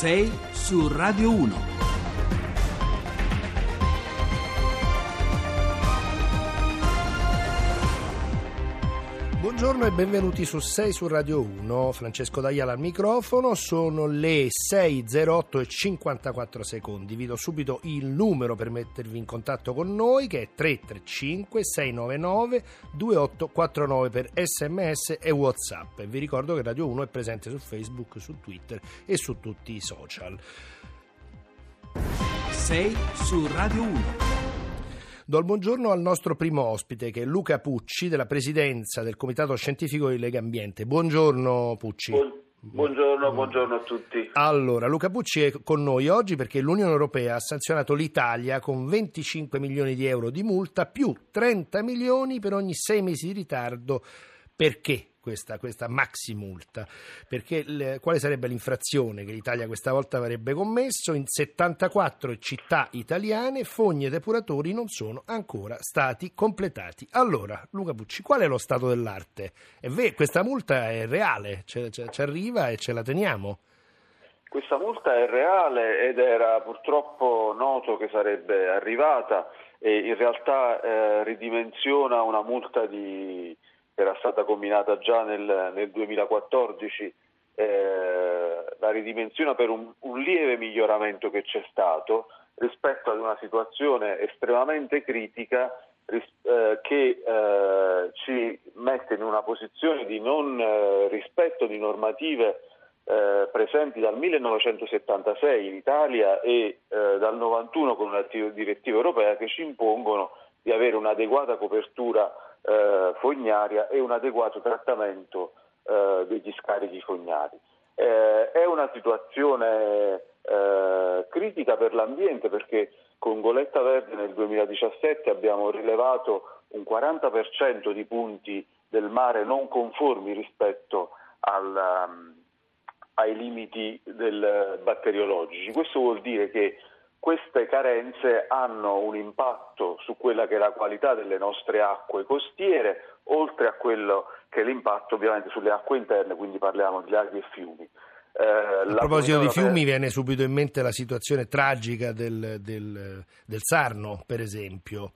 6 su Radio 1. Buongiorno e benvenuti su 6 su Radio 1, Francesco D'Aiala al microfono, sono le 6.08 e 54 secondi, vi do subito il numero per mettervi in contatto con noi che è 335 699 2849 per sms e whatsapp e vi ricordo che Radio 1 è presente su Facebook, su Twitter e su tutti i social. 6 su Radio 1. Do il buongiorno al nostro primo ospite che è Luca Pucci della presidenza del Comitato Scientifico di Lega Ambiente. Buongiorno Pucci. Buongiorno, buongiorno, a tutti. Allora, Luca Pucci è con noi oggi perché l'Unione Europea ha sanzionato l'Italia con 25 milioni di euro di multa più 30 milioni per ogni sei mesi di ritardo. Perché? Questa, questa maxi multa, perché le, quale sarebbe l'infrazione che l'Italia questa volta avrebbe commesso? In 74 città italiane fogni e depuratori non sono ancora stati completati. Allora, Luca Pucci, qual è lo stato dell'arte? Vero, questa multa è reale, ci arriva e ce la teniamo. Questa multa è reale ed era purtroppo noto che sarebbe arrivata e in realtà eh, ridimensiona una multa di era stata combinata già nel, nel 2014, eh, la ridimensiona per un, un lieve miglioramento che c'è stato rispetto ad una situazione estremamente critica eh, che eh, ci mette in una posizione di non eh, rispetto di normative eh, presenti dal 1976 in Italia e eh, dal 91 con una direttiva europea che ci impongono di avere un'adeguata copertura eh, fognaria e un adeguato trattamento eh, degli scarichi fognari. Eh, è una situazione eh, critica per l'ambiente perché con Goletta Verde nel 2017 abbiamo rilevato un 40% di punti del mare non conformi rispetto al, um, ai limiti del batteriologici. Questo vuol dire che queste carenze hanno un impatto su quella che è la qualità delle nostre acque costiere, oltre a quello che è l'impatto ovviamente sulle acque interne, quindi parliamo di laghi e fiumi. Eh, a proposito di fiumi, viene subito in mente la situazione tragica del, del, del Sarno, per esempio.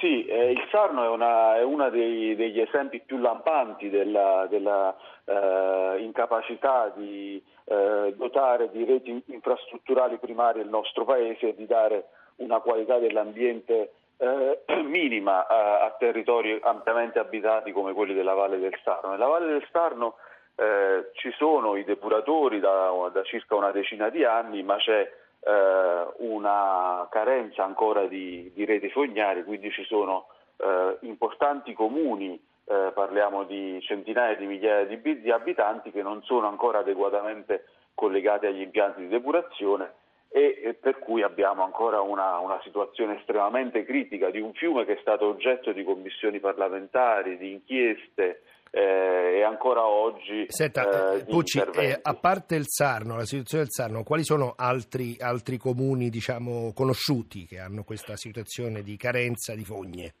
Sì, eh, il Sarno è, una, è uno degli esempi più lampanti della, della eh, incapacità di eh, dotare di reti infrastrutturali primarie il nostro Paese e di dare una qualità dell'ambiente eh, minima a, a, territori ampiamente abitati come quelli della Valle del Sarno. Nella Valle del Sarno eh, ci sono i depuratori da, da circa una decina di anni, ma c'è eh, una carenza ancora di, di, reti fognarie, quindi ci sono eh, importanti comuni, eh, parliamo di centinaia di migliaia di, di, abitanti che non sono ancora adeguatamente collegati agli impianti di depurazione e, per cui abbiamo ancora una, una situazione estremamente critica di un fiume che è stato oggetto di commissioni parlamentari, di inchieste, eh, e ancora oggi. Senta, eh, Pucci, eh, a parte il Sarno, la situazione del Sarno, quali sono altri, altri comuni diciamo, conosciuti che hanno questa situazione di carenza di fogne?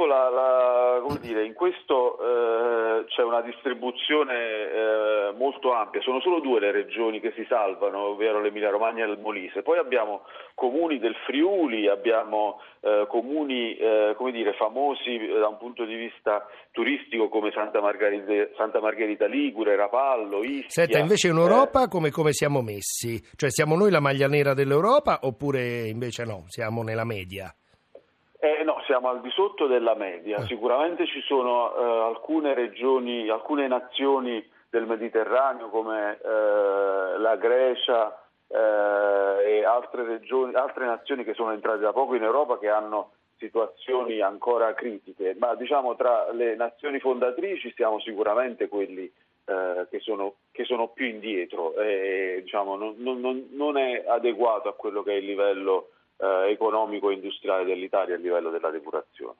Eh, purtroppo la, la, dire, in questo eh, c'è una distribuzione eh, molto ampia, sono solo due le regioni che si salvano, ovvero l'Emilia Romagna e il Molise, poi abbiamo comuni del Friuli, abbiamo eh, comuni eh, dire, famosi eh, da un punto di vista turistico come Santa Margherita, Santa Margherita Ligure, Rapallo, Ischia. Senta, invece in Europa come, come siamo messi? Cioè siamo noi la maglia nera dell'Europa oppure invece no, siamo nella media? Eh, no, siamo al di sotto della media. Eh. Sicuramente ci sono eh, alcune regioni, alcune nazioni del Mediterraneo come eh, la Grecia eh, e altre, regioni, altre nazioni che sono entrate da poco in Europa che hanno situazioni ancora critiche, ma diciamo tra le nazioni fondatrici siamo sicuramente quelli eh, che sono, che, sono, più indietro e diciamo, non, non, non è adeguato a quello che è il livello eh, economico e industriale dell'Italia a livello della depurazione.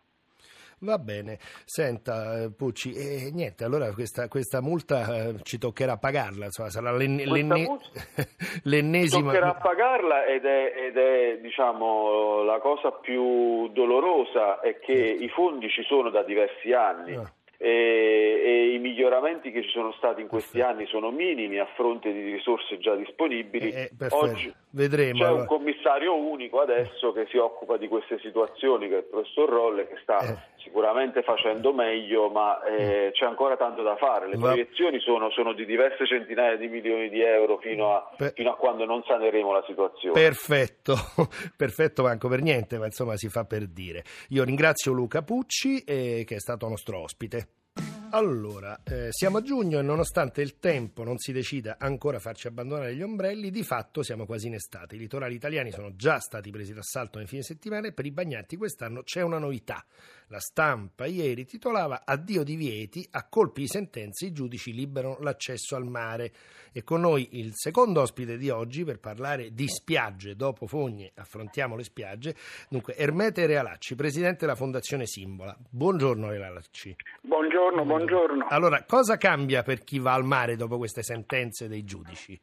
Va bene, senta eh, Pucci, e niente, allora questa, questa multa eh, ci toccherà pagarla, insomma, sarà l'enne, l'enne, l'ennesima. Ci toccherà pagarla ed è, ed è diciamo, la cosa più dolorosa è che i fondi ci sono da diversi anni. Ah. E, e, i miglioramenti che ci sono stati in questi anni sono minimi a fronte di risorse già disponibili. Eh, eh Oggi Vedremo, c'è allora. un commissario unico adesso che si occupa di queste situazioni, che è il professor Rolle, che sta eh. sicuramente facendo meglio, ma eh, mm. c'è ancora tanto da fare. Le Va. proiezioni sono, sono, di diverse centinaia di milioni di euro fino a, per... fino a quando non saneremo la situazione. Perfetto, perfetto manco per niente, ma insomma si fa per dire. Io ringrazio Luca Pucci eh, che è stato nostro ospite. Allora, eh, siamo a giugno e nonostante il tempo non si decida ancora a farci abbandonare gli ombrelli, di fatto siamo quasi in estate. I litorali italiani sono già stati presi d'assalto nei fine settimana e per i bagnanti quest'anno c'è una novità. La stampa ieri titolava Addio divieti, a colpi di sentenze i giudici liberano l'accesso al mare. E con noi il secondo ospite di oggi per parlare di spiagge. Dopo Fogne affrontiamo le spiagge. Dunque, Ermete Realacci, presidente della Fondazione Simbola. Buongiorno Realacci. Buongiorno, buongiorno. Allora, cosa cambia per chi va al mare dopo queste sentenze dei giudici?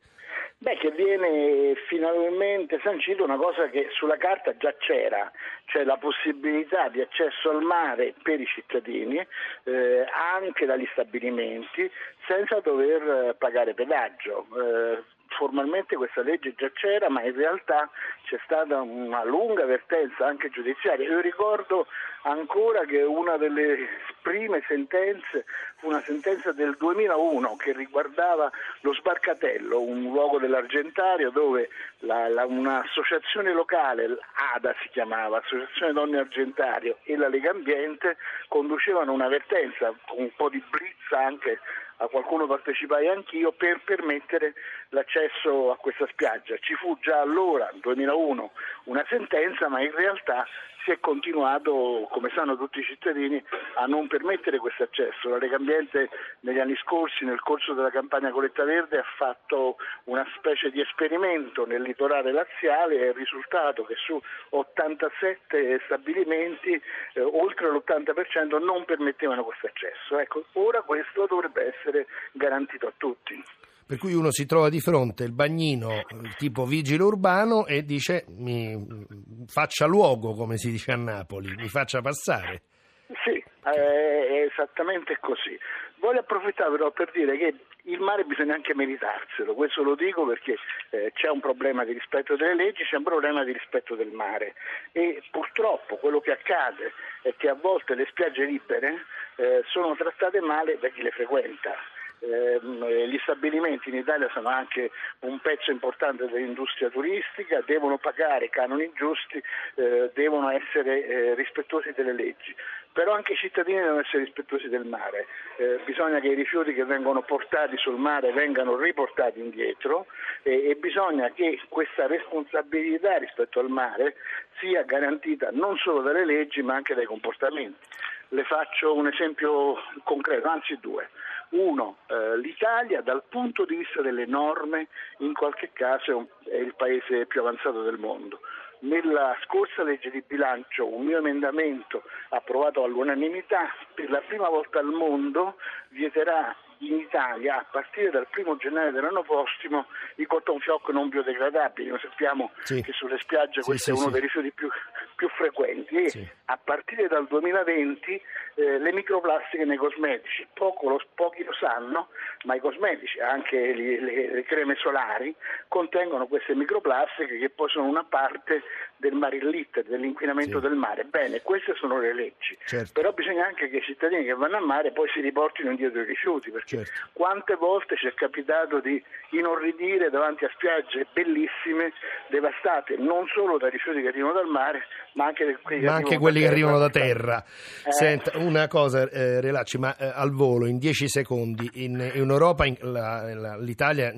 Beh, che viene finalmente sancito una cosa che sulla carta già c'era, cioè la possibilità di accesso al mare per i cittadini eh, anche dagli stabilimenti senza dover pagare pedaggio. Eh, formalmente questa legge già c'era, ma in realtà c'è stata una lunga vertenza anche giudiziaria. Io ricordo ancora che una delle prime sentenze fu una sentenza del 2001 che riguardava lo Sbarcatello, un luogo dell'Argentario dove la, la, un'associazione locale, ADA si chiamava, Associazione Donne Argentario e la Lega Ambiente conducevano una vertenza con un po' di blitz anche a qualcuno partecipai anch'io per permettere l'accesso a questa spiaggia. Ci fu già allora, nel 2001, una sentenza, ma in realtà si è continuato, come sanno tutti i cittadini, a non permettere questo accesso. La Lega Ambiente negli anni scorsi, nel corso della campagna Coletta Verde, ha fatto una specie di esperimento nel litorale laziale e il risultato che su 87 stabilimenti eh, oltre l'80% non permettevano questo accesso. Ecco, ora questo dovrebbe essere garantito a tutti. Per cui uno si trova di fronte il bagnino tipo vigile urbano e dice mi faccia luogo, come si dice a Napoli, mi faccia passare. Sì, è esattamente così. Voglio approfittare però per dire che il mare bisogna anche meritarselo, questo lo dico perché eh, c'è un problema di rispetto delle leggi, c'è un problema di rispetto del mare e purtroppo quello che accade è che a volte le spiagge libere eh, sono trattate male da chi le frequenta gli stabilimenti in Italia sono anche un pezzo importante dell'industria turistica, devono pagare canoni giusti, eh, devono essere eh, rispettosi delle leggi però anche i cittadini devono essere rispettosi del mare, eh, bisogna che i rifiuti che vengono portati sul mare vengano riportati indietro e, e bisogna che questa responsabilità rispetto al mare sia garantita non solo dalle leggi ma anche dai comportamenti. Le faccio un esempio concreto, anzi due. Uno, eh, l'Italia dal punto di vista delle norme in qualche caso è il paese più avanzato del mondo. Nella scorsa legge di bilancio un mio emendamento approvato all'unanimità per la prima volta al mondo vieterà in Italia a partire dal primo gennaio dell'anno prossimo i cotton fioc non biodegradabili. Noi sappiamo sì. che sulle spiagge sì, questo sì, è uno dei rifiuti più, più frequenti e a partire dal 2020 eh, le microplastiche nei cosmetici. Lo, pochi lo sanno, ma i cosmetici, anche le, le, le creme solari, contengono queste microplastiche che poi sono una parte del marillit, dell'inquinamento sì. del mare. Bene, queste sono le leggi, certo. però bisogna anche che i cittadini che vanno a mare poi si riportino indietro i rifiuti, perché certo. quante volte ci è capitato di inorridire davanti a spiagge bellissime, devastate non solo dai rifiuti che arrivano dal mare, ma anche, quelli ma anche quelli che arrivano da terra. Eh. Senta, una cosa, eh, Relacci, ma eh, al volo, in 10 secondi, in, in Europa in, la, la, l'Italia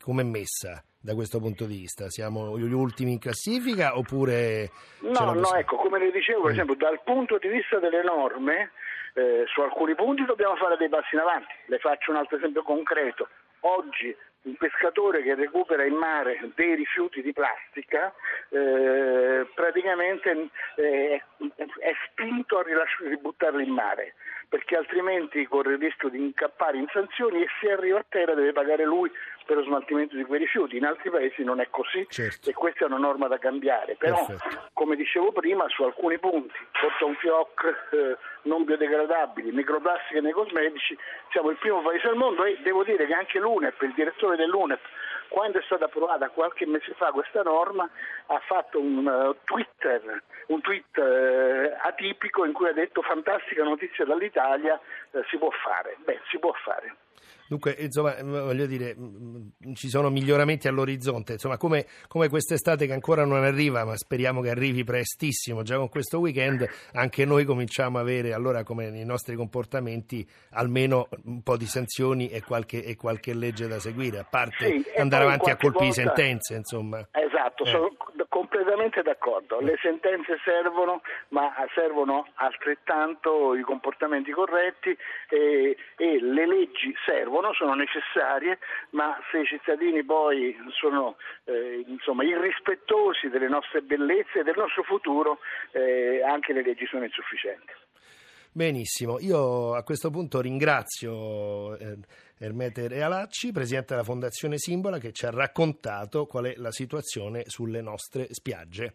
come è messa? Da questo punto di vista? Siamo gli ultimi in classifica oppure... No, no, ecco, come le dicevo, per mm. esempio, dal punto di vista delle norme, eh, su alcuni punti dobbiamo fare dei passi in avanti. Le faccio un altro esempio concreto. Oggi un pescatore che recupera in mare dei rifiuti di plastica eh, praticamente eh, è spinto a ributtarli in mare perché altrimenti corre il rischio di incappare in sanzioni e se arriva a terra deve pagare lui per lo smaltimento di quei rifiuti. In altri paesi non è così certo. e questa è una norma da cambiare. Però, Perfetto. come dicevo prima, su alcuni punti, sotto un fioc eh, non biodegradabili, microplastiche nei cosmetici, siamo il primo paese al mondo e devo dire che anche l'UNEP, il direttore dell'UNEP, quando è stata approvata qualche mese fa questa norma, ha fatto un uh, Twitter, un tweet uh, atipico in cui ha detto fantastica notizia dall'Italia, uh, si può fare. Beh, si può fare. Dunque, insomma, voglio dire, ci sono miglioramenti all'orizzonte, insomma, come, come, quest'estate che ancora non arriva, ma speriamo che arrivi prestissimo, già con questo weekend, anche noi cominciamo a avere, allora, come nei nostri comportamenti, almeno un po' di sanzioni e qualche, e qualche legge da seguire, a parte Sì, andare avanti a colpi di sentenze, insomma. Esatto, Eh. sono completamente d'accordo. Le sentenze servono, ma servono altrettanto i comportamenti corretti e, e le leggi servono, sono necessarie, ma se i cittadini poi sono eh, insomma, irrispettosi delle nostre bellezze e del nostro futuro, eh, anche le leggi sono insufficienti. Benissimo, io a questo punto ringrazio eh, Ermete Realacci, presidente della Fondazione Simbola, che ci ha raccontato qual è la situazione sulle nostre spiagge.